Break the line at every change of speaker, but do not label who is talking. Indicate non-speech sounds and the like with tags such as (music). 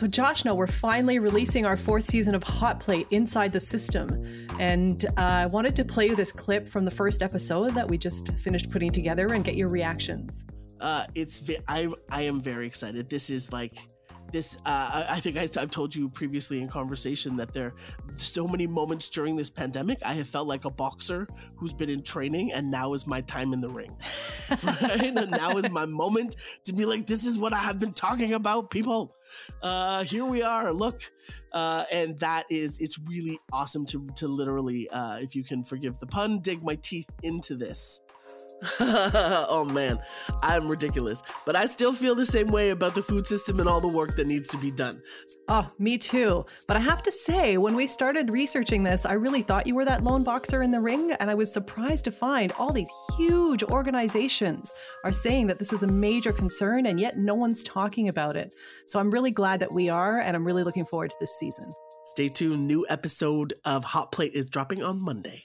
So, Josh, now we're finally releasing our fourth season of Hot Plate inside the system. And uh, I wanted to play you this clip from the first episode that we just finished putting together and get your reactions.
Uh, it's I I am very excited. This is like this uh, I think I, have told you previously in conversation that there so many moments during this pandemic I have felt like a boxer who's been in training and now is my time in the ring (laughs) right? and now is my moment to be like this is what I have been talking about people. Uh, here we are look. Uh, and that is it's really awesome to to literally uh, if you can forgive the pun dig my teeth into this (laughs) oh man, I'm ridiculous. But I still feel the same way about the food system and all the work that needs to be done.
Oh, me too. But I have to say, when we started researching this, I really thought you were that lone boxer in the ring, and I was surprised to find all these huge organizations are saying that this is a major concern, and yet no one's talking about it. So I'm really glad that we are, and I'm really looking forward to this season.
Stay tuned. New episode of Hot Plate is dropping on Monday.